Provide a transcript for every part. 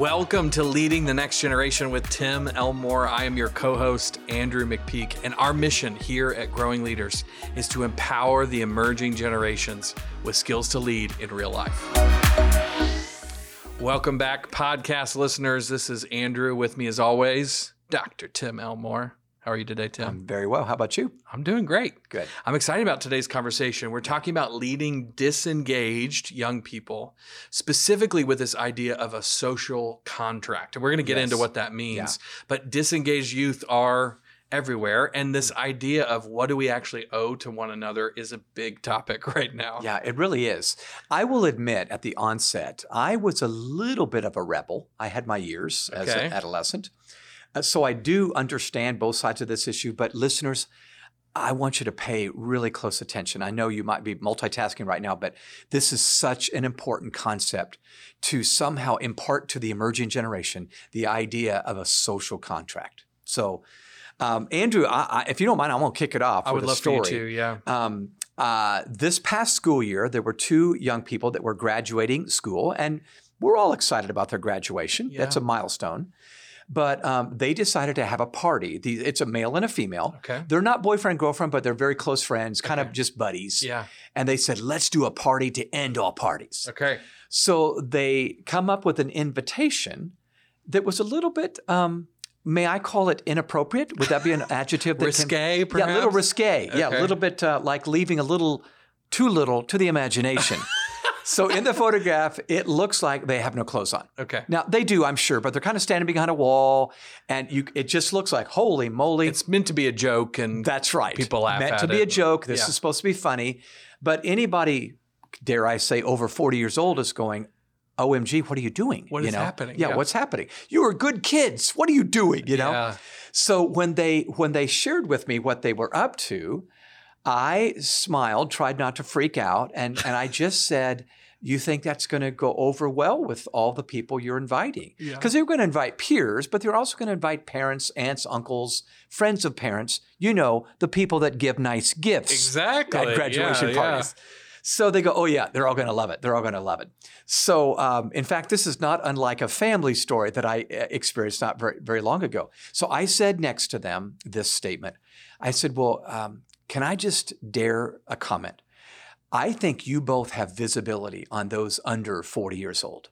Welcome to Leading the Next Generation with Tim Elmore. I am your co host, Andrew McPeak, and our mission here at Growing Leaders is to empower the emerging generations with skills to lead in real life. Welcome back, podcast listeners. This is Andrew with me, as always, Dr. Tim Elmore. How are you today, Tim? I'm very well. How about you? I'm doing great. Good. I'm excited about today's conversation. We're talking about leading disengaged young people, specifically with this idea of a social contract. And we're going to get Yes. into what that means. Yeah. But disengaged youth are everywhere. And this idea of what do we actually owe to one another is a big topic right now. Yeah, it really is. I will admit at the onset, I was a little bit of a rebel. I had my years as an adolescent. Uh, so I do understand both sides of this issue, but listeners, I want you to pay really close attention. I know you might be multitasking right now, but this is such an important concept to somehow impart to the emerging generation the idea of a social contract. So, um, Andrew, I, I, if you don't mind, I'm going to kick it off. I with would a love for you to, yeah. Um, uh, this past school year, there were two young people that were graduating school, and we're all excited about their graduation. That's a milestone. But um, they decided to have a party. The, it's a male and a female. Okay. They're not boyfriend girlfriend, but they're very close friends, kind Okay. of just buddies. Yeah. And they said, "Let's do a party to end all parties." Okay. So they come up with an invitation that was a little bit. Um, May I call it inappropriate? Would that be an adjective? That can- Risque, perhaps? yeah, a little risque. Yeah, a little bit uh, like leaving a little too little to the imagination. so in the photograph, it looks like they have no clothes on. Okay. Now they do, I'm sure, but they're kind of standing behind a wall, and you. It just looks like holy moly. It's meant to be a joke and That's right. People laugh Meant to be a joke. This Yeah. is supposed to be funny, but anybody, dare I say, over 40 years old is going. OMG, what are you doing? What you is know? happening? Yeah, Yeah. what's happening? You are good kids. What are you doing? You know? Yeah. So when they when they shared with me what they were up to, I smiled, tried not to freak out, and and I just said, "You think that's going to go over well with all the people you're inviting? Yeah. Because they're going to invite peers, but they're also going to invite parents, aunts, uncles, friends of parents. You know, the people that give nice gifts Exactly. at graduation Yeah, yeah. parties." So they go, oh yeah, they're all going to love it. They're all going to love it. So, um, in fact, this is not unlike a family story that I uh, experienced not very very long ago. So I said next to them this statement. I said, well, um, can I just dare a comment? I think you both have visibility on those under 40 years old.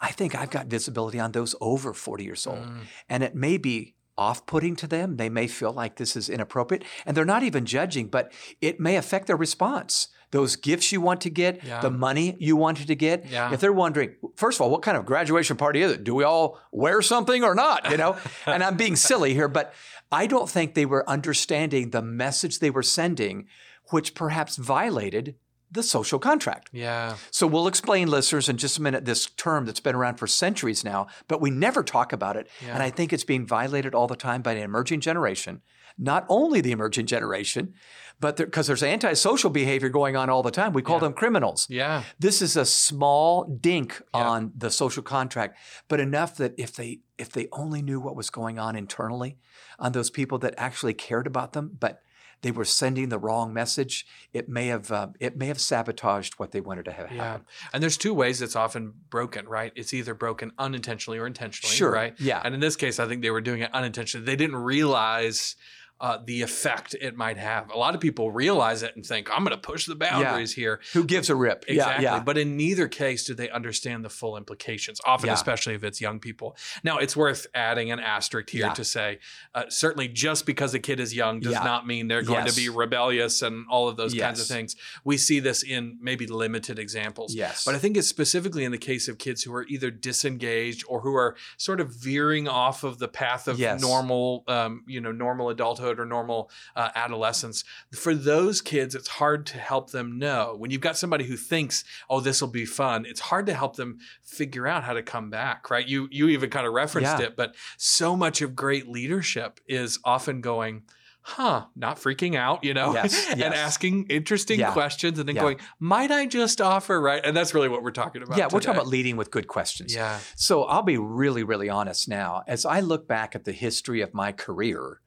I think I've got visibility on those over 40 years old. Mm. And it may be off putting to them. They may feel like this is inappropriate. And they're not even judging, but it may affect their response. Those gifts you want to get, Yeah. the money you wanted to get. Yeah. If they're wondering, first of all, what kind of graduation party is it? Do we all wear something or not? You know? and I'm being silly here, but I don't think they were understanding the message they were sending, which perhaps violated the social contract. Yeah. So we'll explain, listeners, in just a minute, this term that's been around for centuries now, but we never talk about it. Yeah. And I think it's being violated all the time by the emerging generation. Not only the emerging generation, but because there's antisocial behavior going on all the time. We call Yeah. them criminals. Yeah. This is a small dink Yeah. on the social contract, but enough that if they if they only knew what was going on internally on those people that actually cared about them, but they were sending the wrong message, it may have uh, it may have sabotaged what they wanted to have Yeah. happen. And there's two ways it's often broken, right? It's either broken unintentionally or intentionally, Sure, right? yeah. And in this case, I think they were doing it unintentionally. They didn't realize uh, the effect it might have. A lot of people realize it and think, I'm going to push the boundaries here. Who gives a rip? Exactly. Yeah, yeah. But in neither case do they understand the full implications, often, Yeah. especially if it's young people. Now, it's worth adding an asterisk here Yeah. to say uh, certainly just because a kid is young does Yeah. not mean they're going Yes. to be rebellious and all of those kinds of things. We see this in maybe limited examples. Yes. But I think it's specifically in the case of kids who are either disengaged or who are sort of veering off of the path of Yes. normal, um, you know, normal adulthood or normal uh, adolescence. For those kids, it's hard to help them know. When you've got somebody who thinks, "Oh, this will be fun," it's hard to help them figure out how to come back. Right? You you even kind of referenced Yeah. it, but so much of great leadership is often going. Huh, not freaking out, you know, Yes, and asking interesting Yeah. questions and then Yeah. going, might I just offer, right? And that's really what we're talking about. yeah, we're talking about leading with good questions. Yeah. So I'll be really, really honest now. As I look back at the history of my career,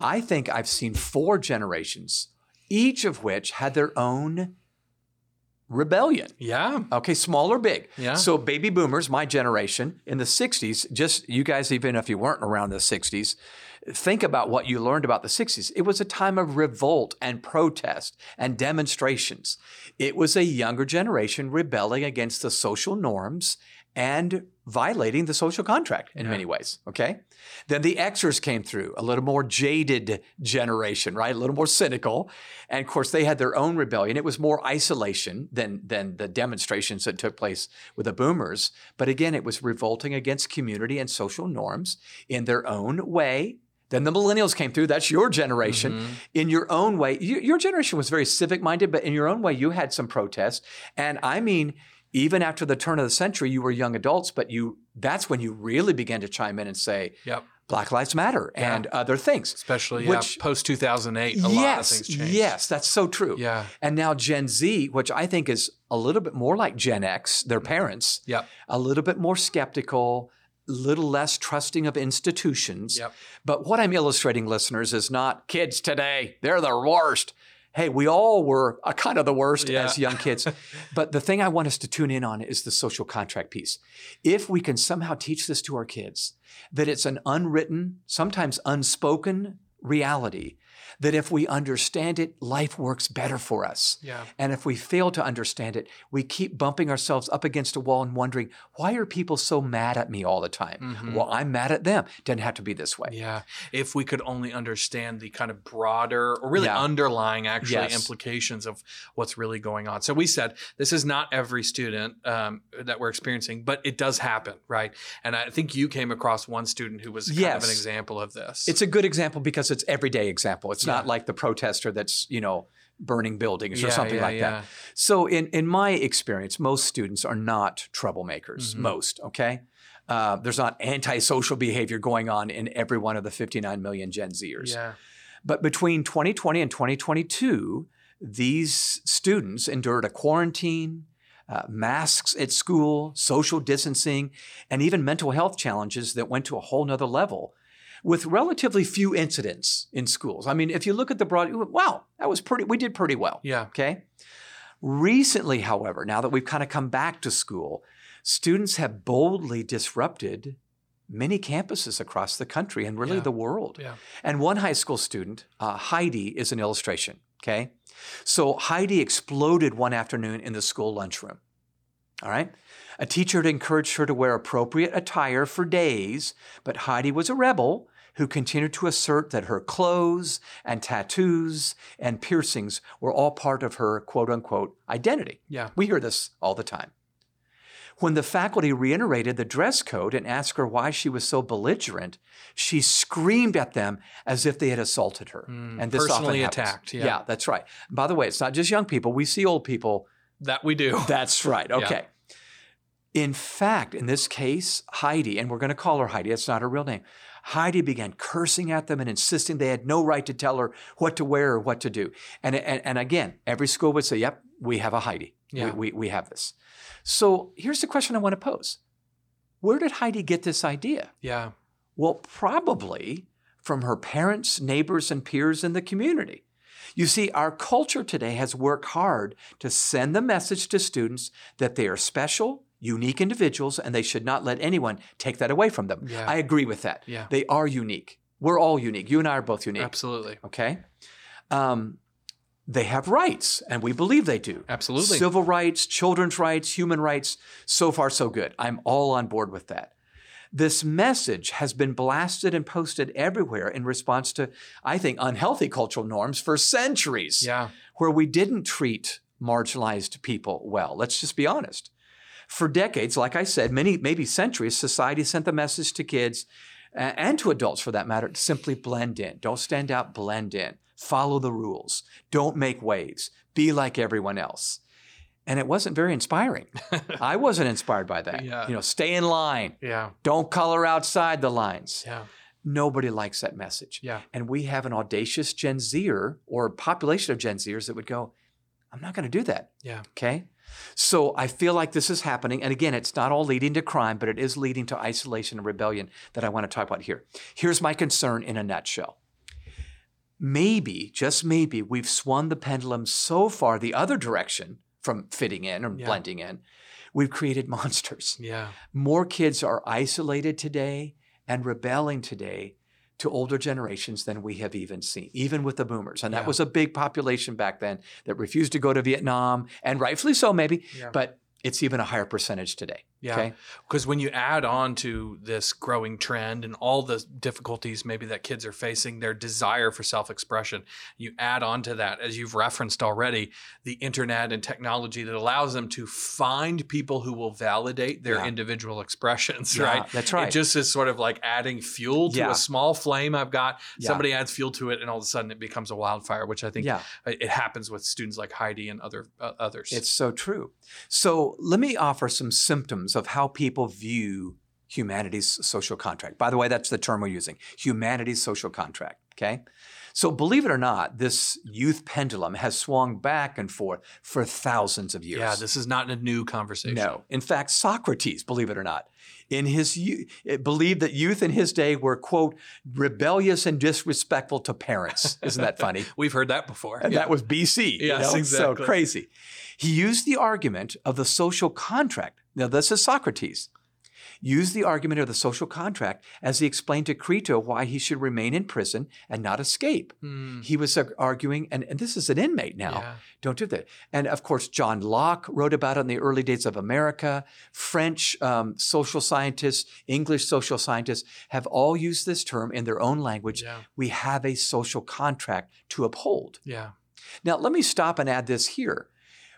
I think I've seen four generations, each of which had their own rebellion. Yeah. Okay, small or big. Yeah. So baby boomers, my generation in the 60s, just you guys, even if you weren't around the 60s, think about what you learned about the 60s. It was a time of revolt and protest and demonstrations. It was a younger generation rebelling against the social norms and violating the social contract in Yeah. many ways. Okay. Then the Xers came through, a little more jaded generation, right? A little more cynical. And of course, they had their own rebellion. It was more isolation than, than the demonstrations that took place with the boomers. But again, it was revolting against community and social norms in their own way. Then the millennials came through. That's your generation. Mhm. In your own way, you, your generation was very civic minded, but in your own way, you had some protest. And I mean, even after the turn of the century, you were young adults, but you that's when you really began to chime in and say, Yep. Black Lives Matter Yeah. and other things. Especially yeah, post 2008, a lot of yes, things changed. yes, that's so true. Yeah. And now Gen Z, which I think is a little bit more like Gen X, their mm-hmm. parents, Yep. a little bit more skeptical, a little less trusting of institutions. Yep. But what I'm illustrating, listeners, is not kids today, they're the worst. Hey, we all were a kind of the worst Yeah. as young kids. but the thing I want us to tune in on is the social contract piece. If we can somehow teach this to our kids, that it's an unwritten, sometimes unspoken reality, that if we understand it, life works better for us. Yeah. And if we fail to understand it, we keep bumping ourselves up against a wall and wondering, why are people so mad at me all the time? Mhm. Well, I'm mad at them. Doesn't have to be this way. Yeah. If we could only understand the kind of broader or really Yeah. underlying actually Yes. implications of what's really going on. So we said this is not every student um, that we're experiencing, but it does happen, right? And I think you came across one student who was kind of an example of this. It's a good example because it's everyday example. It's not Yeah. like the protester that's, you know, burning buildings or Yeah, something yeah, like that. So in, in my experience, most students are not troublemakers. Mhm. Most, okay? Uh, there's not antisocial behavior going on in every one of the 59 million Gen Zers. Yeah. But between 2020 and 2022, these students endured a quarantine, uh, masks at school, social distancing, and even mental health challenges that went to a whole nother level with relatively few incidents in schools. I mean, if you look at the broad, wow, that was pretty, we did pretty well. Yeah. Okay. Recently, however, now that we've kind of come back to school, students have boldly disrupted many campuses across the country and really Yeah. the world. Yeah. And one high school student, uh, Heidi, is an illustration. Okay. So Heidi exploded one afternoon in the school lunchroom. All right. A teacher had encouraged her to wear appropriate attire for days, but Heidi was a rebel who continued to assert that her clothes and tattoos and piercings were all part of her quote unquote identity. Yeah. We hear this all the time. When the faculty reiterated the dress code and asked her why she was so belligerent, she screamed at them as if they had assaulted her. Mm, and this often personally happens. attacked, yeah. that's right. By the way, it's not just young people. We see old people. That we do. That's right. Yeah. Okay. In fact, in this case, Heidi, and we're going to call her Heidi, it's not her real name. Heidi began cursing at them and insisting they had no right to tell her what to wear or what to do. And, and, and again, every school would say, Yep, we have a Heidi. We- We, we, have this. So here's the question I want to pose Where did Heidi get this idea? Yeah. Well, probably from her parents, neighbors, and peers in the community. You see, our culture today has worked hard to send the message to students that they are special, unique individuals, and they should not let anyone take that away from them. Yeah. I agree with that. Yeah. They are unique. We're all unique. You and I are both unique. Absolutely. Okay? Um, they have rights, and we believe they do. Absolutely. Civil rights, children's rights, human rights. So far, so good. I'm all on board with that. This message has been blasted and posted everywhere in response to, I think, unhealthy cultural norms for centuries, yeah. where we didn't treat marginalized people well. Let's just be honest. For decades, like I said, many, maybe centuries, society sent the message to kids and to adults for that matter to simply blend in. Don't stand out, blend in. Follow the rules. Don't make waves. Be like everyone else. And it wasn't very inspiring. I wasn't inspired by that. Yeah. You know, stay in line. Yeah. Don't color outside the lines. Yeah. Nobody likes that message. Yeah. And we have an audacious Gen Zer or population of Gen Zers that would go, I'm not going to do that. Yeah. Okay. So I feel like this is happening. And again, it's not all leading to crime, but it is leading to isolation and rebellion that I want to talk about here. Here's my concern in a nutshell. Maybe, just maybe, we've swung the pendulum so far the other direction from fitting in or Yeah. blending in. We've created monsters. Yeah. More kids are isolated today and rebelling today to older generations than we have even seen, even with the boomers. And that Yeah. was a big population back then that refused to go to Vietnam, and rightfully so, maybe, Yeah. but it's even a higher percentage today. Yeah. Okay. Because when you add on to this growing trend and all the difficulties maybe that kids are facing, their desire for self expression, you add on to that, as you've referenced already, the internet and technology that allows them to find people who will validate their Yeah. individual expressions, Yeah, right? That's right. It just is sort of like adding fuel to Yeah. a small flame I've got. Somebody adds fuel to it, and all of a sudden it becomes a wildfire, which I think it it happens with students like Heidi and other uh, others. It's so true. So let me offer some symptoms of how people view humanity's social contract. By the way, that's the term we're using humanity's social contract. Okay. So believe it or not, this youth pendulum has swung back and forth for thousands of years. yeah, this is not a new conversation. No. In fact, Socrates, believe it or not, in his you- believed that youth in his day were quote rebellious and disrespectful to parents. Isn't that funny? We've heard that before. And Yeah. that was BC. you Yes, know? So exactly. crazy. He used the argument of the social contract. Now, this is Socrates. Use the argument of the social contract as he explained to Crito why he should remain in prison and not escape. Hmm. He was uh, arguing, and, and this is an inmate now. Yeah. Don't do that. And of course, John Locke wrote about it in the early days of America. French um, social scientists, English social scientists have all used this term in their own language. Yeah. We have a social contract to uphold. Yeah. Now, let me stop and add this here.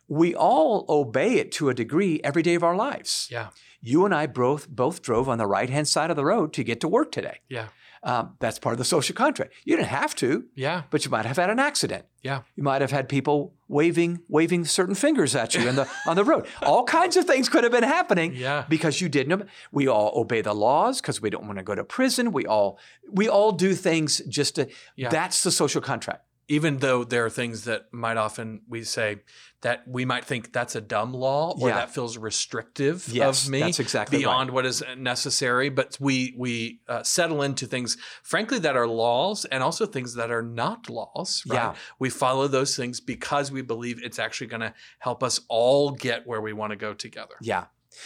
We all obey it to a degree every day of our lives. Yeah. You and I both, both drove on the right hand side of the road to get to work today. Yeah. Um, that's part of the social contract. You didn't have to, Yeah. but you might have had an accident. Yeah. You might have had people waving waving certain fingers at you in the, on the road. All kinds of things could have been happening Yeah. because you didn't. We all obey the laws because we don't want to go to prison. We all we all do things just to. Yeah. That's the social contract. Even though there are things that might often we say that we might think that's a dumb law or Yeah. that feels restrictive Yes, of me that's exactly beyond what is necessary. But we we uh, settle into things, frankly, that are laws and also things that are not laws. Right? Yeah. We follow those things because we believe it's actually going to help us all get where we want to go together. Yeah.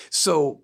So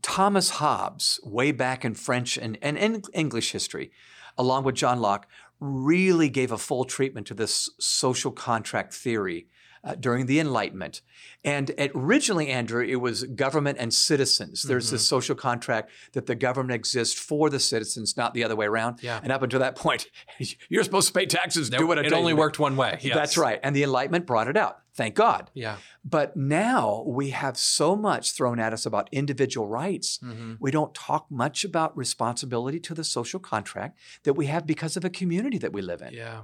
Thomas Hobbes, way back in French and, and, and English history, along with John Locke, really gave a full treatment to this social contract theory uh, during the Enlightenment. And it- originally, Andrew, it was government and citizens. There's this social contract that the government exists for the citizens, not the other way around. Yeah. And up until that point, you're supposed to pay taxes, do what I it only worked one way. Yes. That's right. And the Enlightenment brought it out. Thank God. Yeah. But now we have so much thrown at us about individual rights. hmm We don't talk much about responsibility to the social contract that we have because of a community that we live in. Yeah.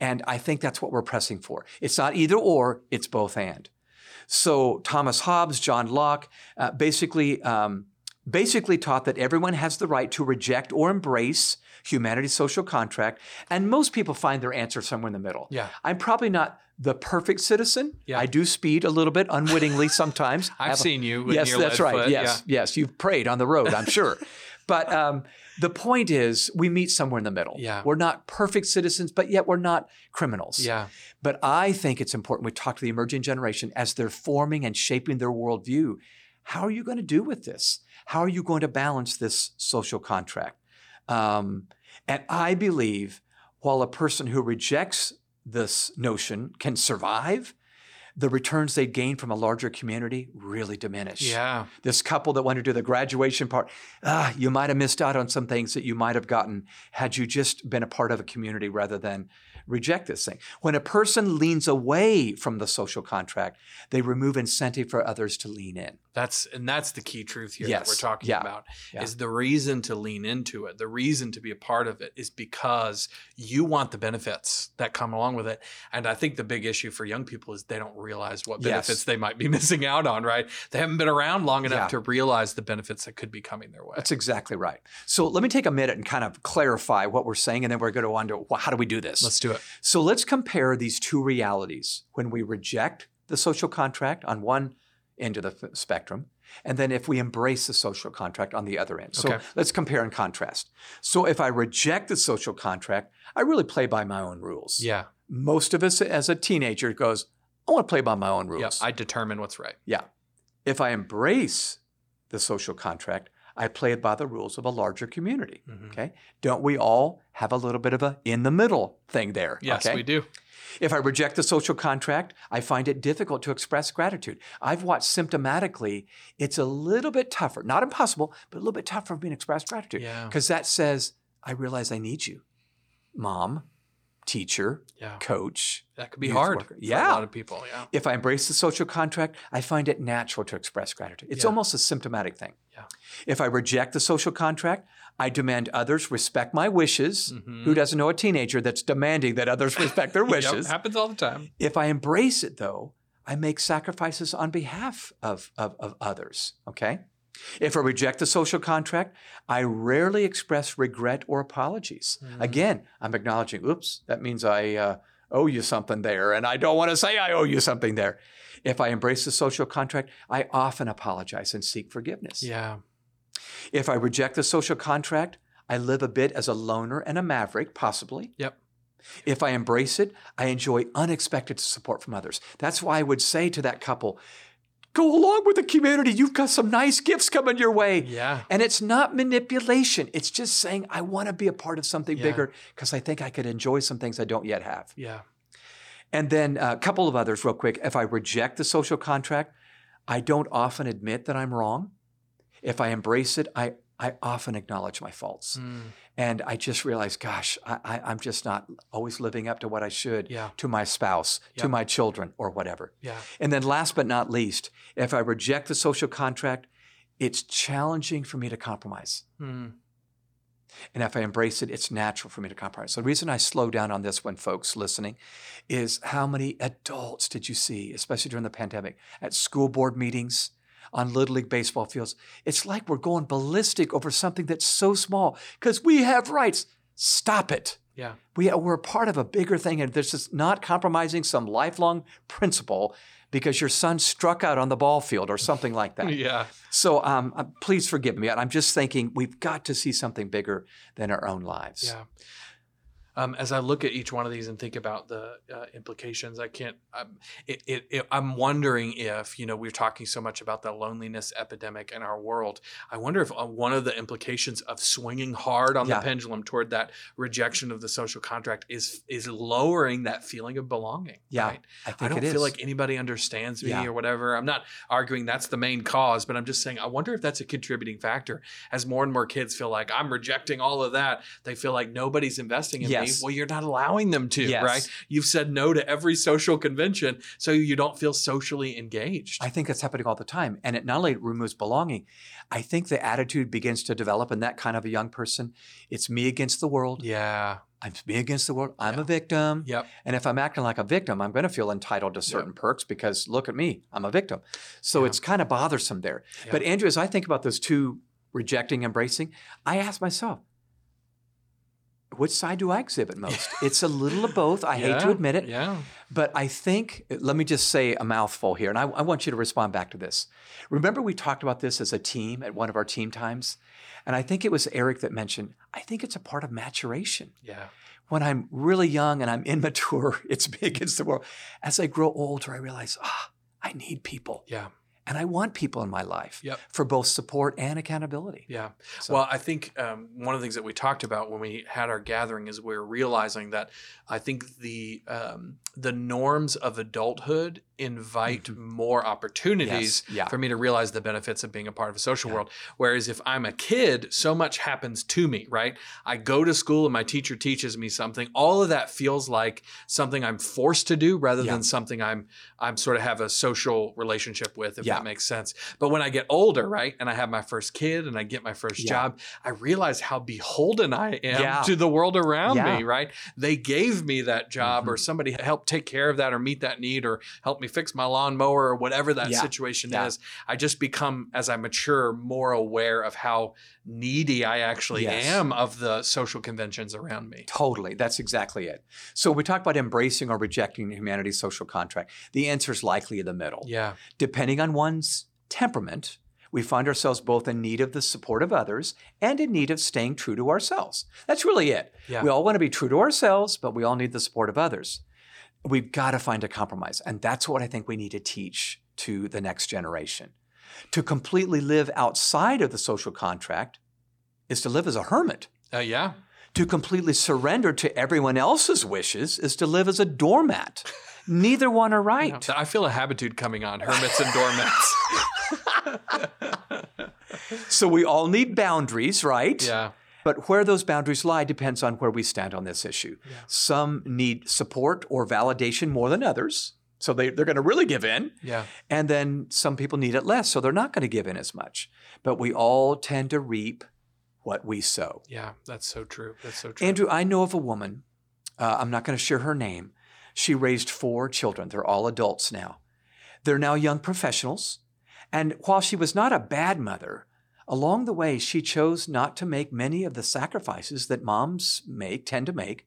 And I think that's what we're pressing for. It's not either or, it's both and. So Thomas Hobbes, John Locke, uh, basically um, basically taught that everyone has the right to reject or embrace humanity's social contract, and most people find their answer somewhere in the middle. Yeah. I'm probably not the perfect citizen. Yeah. I do speed a little bit unwittingly sometimes. I've seen you. With yes, that's right. foot. Yes, yes, you've prayed on the road, I'm sure. but um, the point is, we meet somewhere in the middle. Yeah. We're not perfect citizens, but yet we're not criminals. Yeah. But I think it's important we talk to the emerging generation as they're forming and shaping their worldview. How are you going to do with this? How are you going to balance this social contract? Um, and I believe while a person who rejects this notion can survive, the returns they gain from a larger community really diminish. Yeah. This couple that wanted to do the graduation part, ah, you might have missed out on some things that you might have gotten had you just been a part of a community rather than reject this thing. When a person leans away from the social contract, they remove incentive for others to lean in. That's and that's the key truth here that Yes. we're talking Yeah. about. Yeah. Is the reason to lean into it, the reason to be a part of it is because you want the benefits that come along with it. And I think the big issue for young people is they don't realize what Yes. benefits they might be missing out on, right? They haven't been around long enough Yeah. to realize the benefits that could be coming their way. That's exactly right. So let me take a minute and kind of clarify what we're saying, and then we're going to wonder well, how do we do this? Let's do it. So let's compare these two realities when we reject the social contract on one end of the f- spectrum, and then if we embrace the social contract on the other end. So Okay. let's compare and contrast. So if I reject the social contract, I really play by my own rules. Yeah. Most of us as a teenager goes, I want to play by my own rules. Yeah, I determine what's right. Yeah. If I embrace the social contract, I play it by the rules of a larger community. Mhm. Okay. Don't we all have a little bit of a in the middle thing there? Yes, okay? we do. If I reject the social contract, I find it difficult to express gratitude. I've watched symptomatically, it's a little bit tougher, not impossible, but a little bit tougher for me to express gratitude. Yeah. Because that says, I realize I need you. Mom, teacher, Yeah. coach. That could be hard worker. for Yeah. a lot of people. Yeah. If I embrace the social contract, I find it natural to express gratitude. It's Yeah. almost a symptomatic thing. Yeah. If I reject the social contract, I demand others respect my wishes. Mhm. Who doesn't know a teenager that's demanding that others respect their Yep, wishes? happens all the time. If I embrace it, though, I make sacrifices on behalf of, of, of others. Okay? If I reject the social contract, I rarely express regret or apologies. Mhm. Again, I'm acknowledging, oops, that means I uh, owe you something there, and I don't want to say I owe you something there. If I embrace the social contract, I often apologize and seek forgiveness. Yeah. If I reject the social contract, I live a bit as a loner and a maverick, possibly. Yep. If I embrace it, I enjoy unexpected support from others. That's why I would say to that couple, go along with the community. You've got some nice gifts coming your way. Yeah. And it's not manipulation. It's just saying, I want to be a part of something Yeah. bigger because I think I could enjoy some things I don't yet have. Yeah. And then uh, a couple of others, real quick. If I reject the social contract, I don't often admit that I'm wrong. If I embrace it, I, I often acknowledge my faults. Mm, And I just realize, gosh, I, I, I'm just not always living up to what I should yeah. to my spouse, Yeah. to my children, or whatever. Yeah. And then last but not least, if I reject the social contract, it's challenging for me to compromise. Mm, And if I embrace it, it's natural for me to compromise. So the reason I slow down on this one, folks listening, is how many adults did you see, especially during the pandemic, at school board meetings, on Little League baseball fields? It's like we're going ballistic over something that's so small because we have rights. Stop it. yeah. We, we're part of a bigger thing, and this is not compromising some lifelong principle because your son struck out on the ball field or something like that. Yeah. So um, uh, please forgive me. I'm just thinking we've got to see something bigger than our own lives. Yeah. Um, as I look at each one of these and think about the uh, implications, I can't. I'm, it, it, it, I'm wondering if you know we're talking so much about the loneliness epidemic in our world. I wonder if uh, one of the implications of swinging hard on Yeah. the pendulum toward that rejection of the social contract is is lowering that feeling of belonging. Yeah, right? I think I don't it is. feel like anybody understands me Yeah. or whatever. I'm not arguing that's the main cause, but I'm just saying I wonder if that's a contributing factor as more and more kids feel like I'm rejecting all of that. They feel like nobody's investing in Yes. Well, you're not allowing them to, Yes. right? You've said no to every social convention, so you don't feel socially engaged. I think that's happening all the time. And it not only removes belonging, I think the attitude begins to develop in that kind of a young person. It's me against the world. yeah. I'm me against the world. I'm Yeah. a victim. Yep. And if I'm acting like a victim, I'm going to feel entitled to certain perks because look at me, I'm a victim. So Yeah. it's kind of bothersome there. Yeah. But Andrew, as I think about those two rejecting, embracing, I ask myself, which side do I exhibit most? it's a little of both. I hate to admit it. Yeah. But I think, let me just say a mouthful here, and I, I want you to respond back to this. Remember, we talked about this as a team at one of our team times? And I think it was Eric that mentioned, I think it's a part of maturation. Yeah. When I'm really young and I'm immature, it's me against the world. As I grow older, I realize, ah, I need people. Yeah. And I want people in my life Yep. for both support and accountability. Yeah. So- Well, I think um, one of the things that we talked about when we had our gathering is we are realizing that I think the um, the norms of adulthood invite more opportunities Yes. Yeah. for me to realize the benefits of being a part of a social world. Whereas if I'm a kid, so much happens to me, right? I go to school and my teacher teaches me something. All of that feels like something I'm forced to do rather Yeah. than something I'm I'm sort of have a social relationship with, if Yeah. that makes sense. But when I get older, right, and I have my first kid and I get my first Yeah. job, I realize how beholden I am Yeah. to the world around Yeah. me, right? They gave me that job or Mhm. somebody helped take care of that or meet that need or help me fix my lawnmower or whatever that Yeah. situation Yeah. is. I just become, as I mature, more aware of how needy I actually Yes. am of the social conventions around me. Totally. That's exactly it. So we talk about embracing or rejecting humanity's social contract. The answer is likely in the middle. Yeah. Depending on one's temperament, we find ourselves both in need of the support of others and in need of staying true to ourselves. That's really it. Yeah. We all want to be true to ourselves, but we all need the support of others. We've got to find a compromise. And that's what I think we need to teach to the next generation. To completely live outside of the social contract is to live as a hermit. Uh, yeah. To completely surrender to everyone else's wishes is to live as a doormat. Neither one are right. I feel a habitude coming on hermits and doormats. so we all need boundaries, right? yeah. But where those boundaries lie depends on where we stand on this issue. Yeah. Some need support or validation more than others. So they, they're going to really give in. Yeah. And then some people need it less. So they're not going to give in as much. But we all tend to reap what we sow. Yeah. That's so true. That's so true. Andrew, I know of a woman, uh, I'm not going to share her name. She raised four children. They're all adults now. They're now young professionals. And while she was not a bad mother, along the way, she chose not to make many of the sacrifices that moms make, tend to make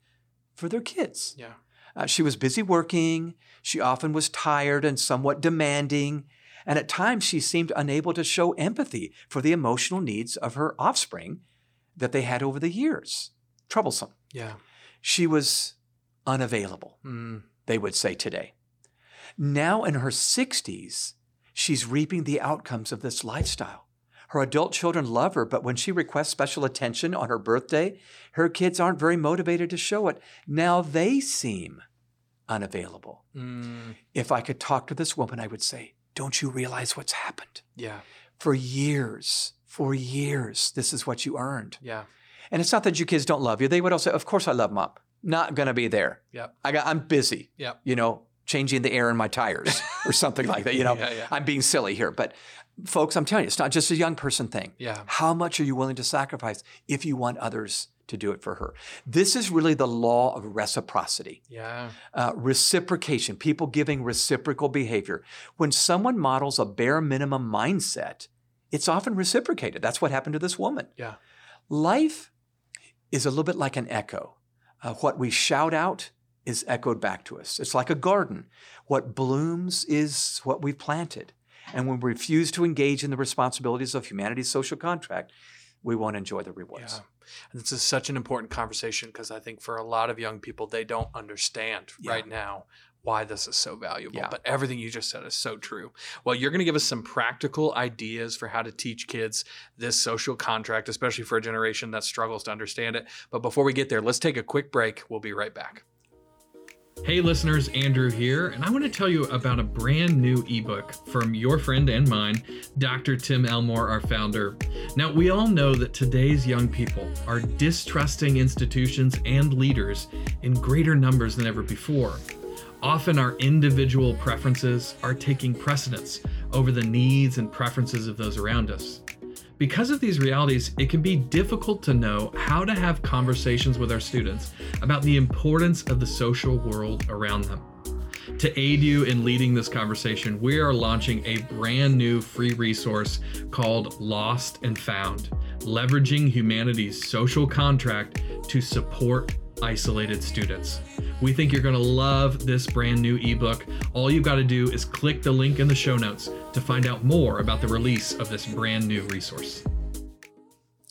for their kids. yeah. Uh, she was busy working. She often was tired and somewhat demanding. And at times, she seemed unable to show empathy for the emotional needs of her offspring that they had over the years. Troublesome. Yeah. She was unavailable, Mm. they would say today. Now in her 60s, she's reaping the outcomes of this lifestyle. Her adult children love her, but when she requests special attention on her birthday, her kids aren't very motivated to show it. Now they seem unavailable. Mm. If I could talk to this woman, I would say, Don't you realize what's happened? Yeah. For years, for years, this is what you earned. Yeah. And it's not that your kids don't love you. They would all say, Of course I love mom. Not gonna be there. Yep. I got I'm busy. Yep. You know, changing the air in my tires or something like that. You know, Yeah, yeah. I'm being silly here. But folks, I'm telling you, it's not just a young person thing. Yeah. How much are you willing to sacrifice if you want others to do it for her? This is really the law of reciprocity Yeah. uh, reciprocation, people giving reciprocal behavior. When someone models a bare minimum mindset, it's often reciprocated. That's what happened to this woman. Yeah. Life is a little bit like an echo. Uh, what we shout out is echoed back to us. It's like a garden. What blooms is what we've planted. And when we refuse to engage in the responsibilities of humanity's social contract, we won't enjoy the rewards. Yeah. And this is such an important conversation because I think for a lot of young people, they don't understand Yeah. right now why this is so valuable. Yeah. But everything you just said is so true. Well, you're going to give us some practical ideas for how to teach kids this social contract, especially for a generation that struggles to understand it. But before we get there, let's take a quick break. We'll be right back. Hey listeners, Andrew here, and I want to tell you about a brand new ebook from your friend and mine, Dr. Tim Elmore, our founder. Now, we all know that today's young people are distrusting institutions and leaders in greater numbers than ever before. Often, our individual preferences are taking precedence over the needs and preferences of those around us. Because of these realities, it can be difficult to know how to have conversations with our students about the importance of the social world around them. To aid you in leading this conversation, we are launching a brand new free resource called Lost and Found Leveraging Humanity's Social Contract to Support Isolated Students. We think you're going to love this brand new ebook. All you've got to do is click the link in the show notes to find out more about the release of this brand new resource.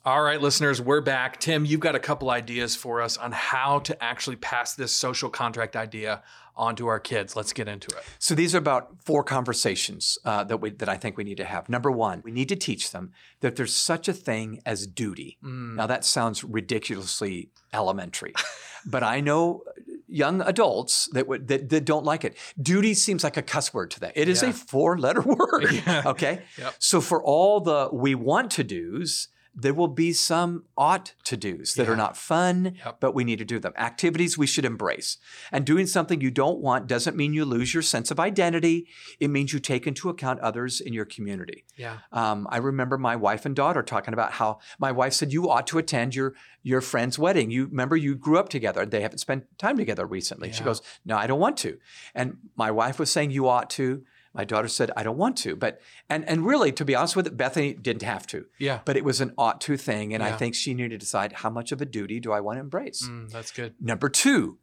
All right, listeners, we're back. Tim, you've got a couple ideas for us on how to actually pass this social contract idea on to our kids. Let's get into it. So these are about four conversations uh, that we that I think we need to have. Number one, we need to teach them that there's such a thing as duty. Mm, Now that sounds ridiculously elementary, but I know young adults that would that, that don't like it. Duty seems like a cuss word to them. It is Yeah. a four-letter word. Yeah. Okay. Yep. So for all the we want to do's, there will be some ought to do's that Yeah. are not fun, Yep. but we need to do them. Activities we should embrace. And doing something you don't want doesn't mean you lose your sense of identity. It means you take into account others in your community. yeah. Um, I remember my wife and daughter talking about how my wife said you ought to attend your your friend's wedding. You remember you grew up together. They haven't spent time together recently. She goes, "No, I don't want to." And my wife was saying you ought to. My daughter said, "I don't want to." But and and really, to be honest with it, Bethany didn't have to. Yeah. But it was an ought to thing, and I think she needed to decide how much of a duty do I want to embrace. Mm, that's good. Number two,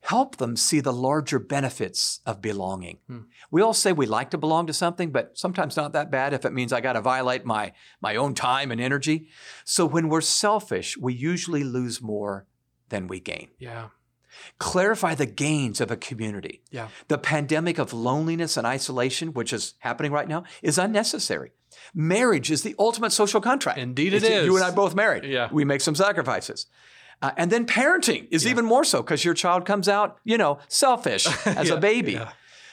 help them see the larger benefits of belonging. Hmm. We all say we like to belong to something, but sometimes not that bad if it means I got to violate my, my own time and energy. So when we're selfish, we usually lose more than we gain. Yeah. Clarify the gains of a community. Yeah. The pandemic of loneliness and isolation, which is happening right now, is unnecessary. Marriage is the ultimate social contract. Indeed it It's- is. You and I both married. Yeah. We make some sacrifices. Uh, and then parenting is even more so because your child comes out, you know, selfish as Yeah, a baby. yeah.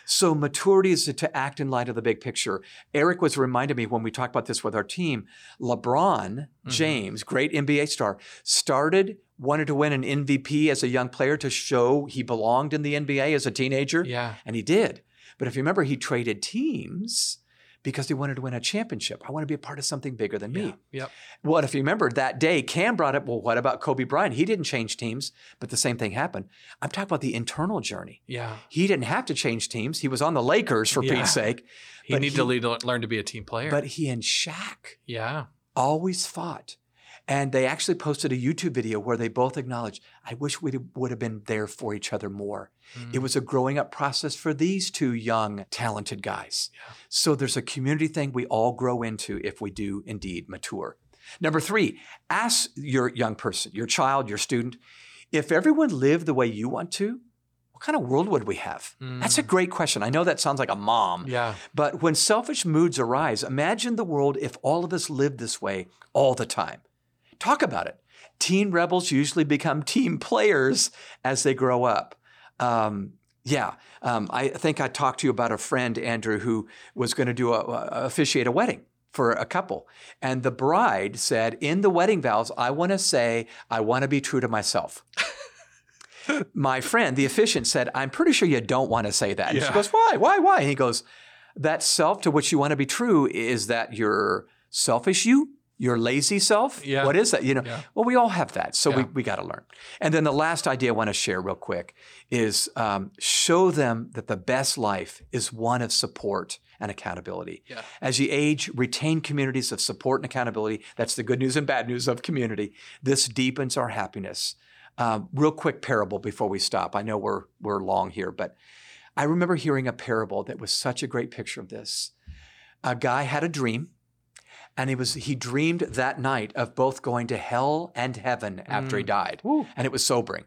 So maturity is to act in light of the big picture. Eric was reminded me when we talked about this with our team. LeBron Mm-hmm. James, great NBA star, started wanted to win an MVP as a young player to show he belonged in the NBA as a teenager, Yeah. and he did. But if you remember, he traded teams because he wanted to win a championship. I want to be a part of something bigger than me. Yep. Well, if you remember that day, Cam brought up, well, what about Kobe Bryant? He didn't change teams, but the same thing happened. I'm talking about the internal journey. Yeah. He didn't have to change teams. He was on the Lakers for Yeah. Pete's sake. He needed he- to lead, learn to be a team player. But he and Shaq yeah. always fought. And they actually posted a YouTube video where they both acknowledged, I wish we would have been there for each other more. Mm. It was a growing up process for these two young, talented guys. Yeah. So there's a community thing we all grow into if we do indeed mature. Number three, ask your young person, your child, your student, if everyone lived the way you want to, what kind of world would we have? That's a great question. I know that sounds like a mom, Yeah. but when selfish moods arise, imagine the world if all of us lived this way all the time. Talk about it. Teen rebels usually become team players as they grow up. Um, yeah, um, I think I talked to you about a friend, Andrew, who was going to do a, a- officiate a wedding for a couple, and the bride said in the wedding vows, "I want to say I want to be true to myself." My friend, the officiant, said, "I'm pretty sure you don't want to say that." And she goes, "Why? Why? Why?" And he goes, "That self to which you want to be true is that your selfish you." Your lazy self? Yeah. What is that? You know, Yeah. well, we all have that. So we, we got to learn. And then the last idea I want to share real quick is um, show them that the best life is one of support and accountability. Yeah. As you age, retain communities of support and accountability. That's the good news and bad news of community. This deepens our happiness. Um, real quick parable before we stop. I know we're we're long here, but I remember hearing a parable that was such a great picture of this. A guy had a dream, and he was he dreamed that night of both going to hell and heaven after he mm. died, Woo. and it was sobering.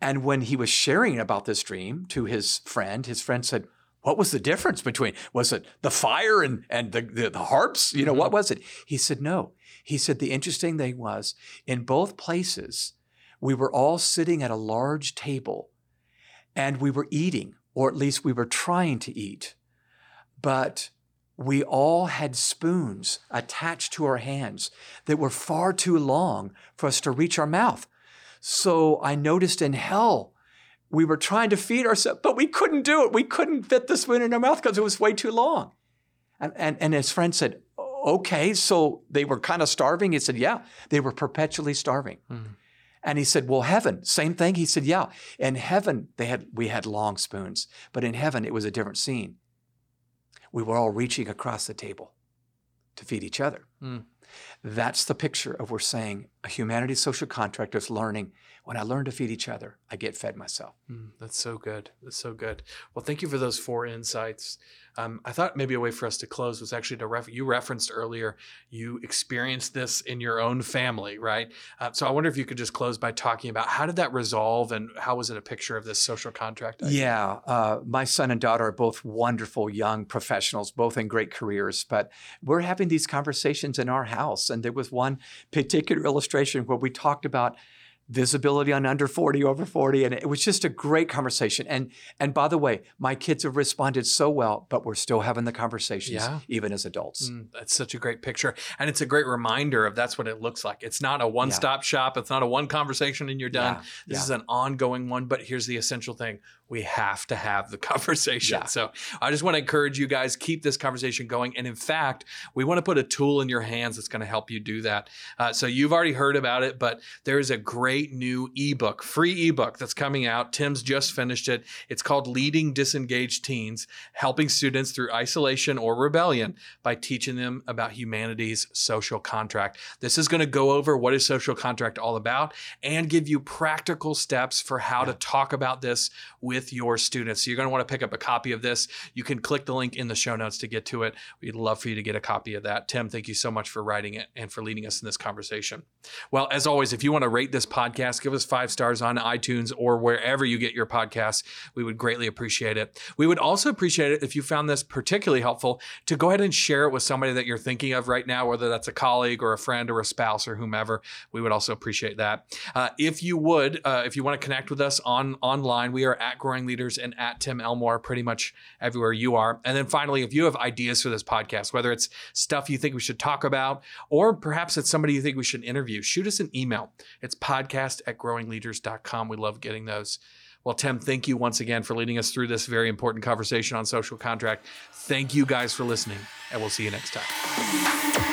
And when he was sharing about this dream to his friend, his friend said, "What was the difference between? Was it the fire and and the the, the harps? You know, what mm-hmm. was it?" He said, "No." He said the interesting thing was in both places, we were all sitting at a large table, and we were eating, or at least we were trying to eat, but we all had spoons attached to our hands that were far too long for us to reach our mouth. So I noticed in hell, we were trying to feed ourselves, but we couldn't do it. We couldn't fit the spoon in our mouth because it was way too long. And, and, and his friend said, Okay, so they were kind of starving? He said, Yeah, they were perpetually starving. Mhm. And he said, Well, heaven, same thing. He said, Yeah. In heaven, they had we had long spoons, but in heaven it was a different scene. We were all reaching across the table to feed each other. Mm. That's the picture of we're saying a humanity social contract is learning. When I learn to feed each other, I get fed myself. Mm, that's so good. That's so good. Well, thank you for those four insights. Um, I thought maybe a way for us to close was actually to ref- you referenced earlier you experienced this in your own family, right? Uh, so I wonder if you could just close by talking about how did that resolve and how was it a picture of this social contract? idea? Yeah, uh, my son and daughter are both wonderful young professionals, both in great careers. But we're having these conversations in our house, and there was one particular illustration where we talked about visibility on under 40 over 40 and it was just a great conversation and and by the way my kids have responded so well but we're still having the conversations Yeah. even as adults Mm, that's such a great picture. And it's a great reminder of that's what it looks like. It's not a one stop shop, it's not a one conversation and you're done. Yeah, This yeah. is an ongoing one, but here's the essential thing we have to have the conversation. Yeah. So I just want to encourage you guys, keep this conversation going. And in fact, we want to put a tool in your hands that's going to help you do that. Uh, so you've already heard about it, but there is a great new ebook, free ebook that's coming out. Tim's just finished it. It's called Leading Disengaged Teens, helping students through isolation or rebellion by teaching them about humanity's social contract. This is going to go over what is social contract all about and give you practical steps for how to talk about this with with your students. So you're going to want to pick up a copy of this. You can click the link in the show notes to get to it. We'd love for you to get a copy of that. Tim, thank you so much for writing it and for leading us in this conversation. Well, as always, if you want to rate this podcast, give us five stars on iTunes or wherever you get your podcasts. We would greatly appreciate it. We would also appreciate it if you found this particularly helpful to go ahead and share it with somebody that you're thinking of right now, whether that's a colleague or a friend or a spouse or whomever. We would also appreciate that. Uh, if you would, uh, if you want to connect with us on online, we are at Growing Leaders and at Tim Elmore, pretty much everywhere you are. And then finally, if you have ideas for this podcast, whether it's stuff you think we should talk about, or perhaps it's somebody you think we should interview, shoot us an email. It's podcast at growingleaders.com. We love getting those. Well, Tim, thank you once again for leading us through this very important conversation on social contract. Thank you guys for listening, and we'll see you next time.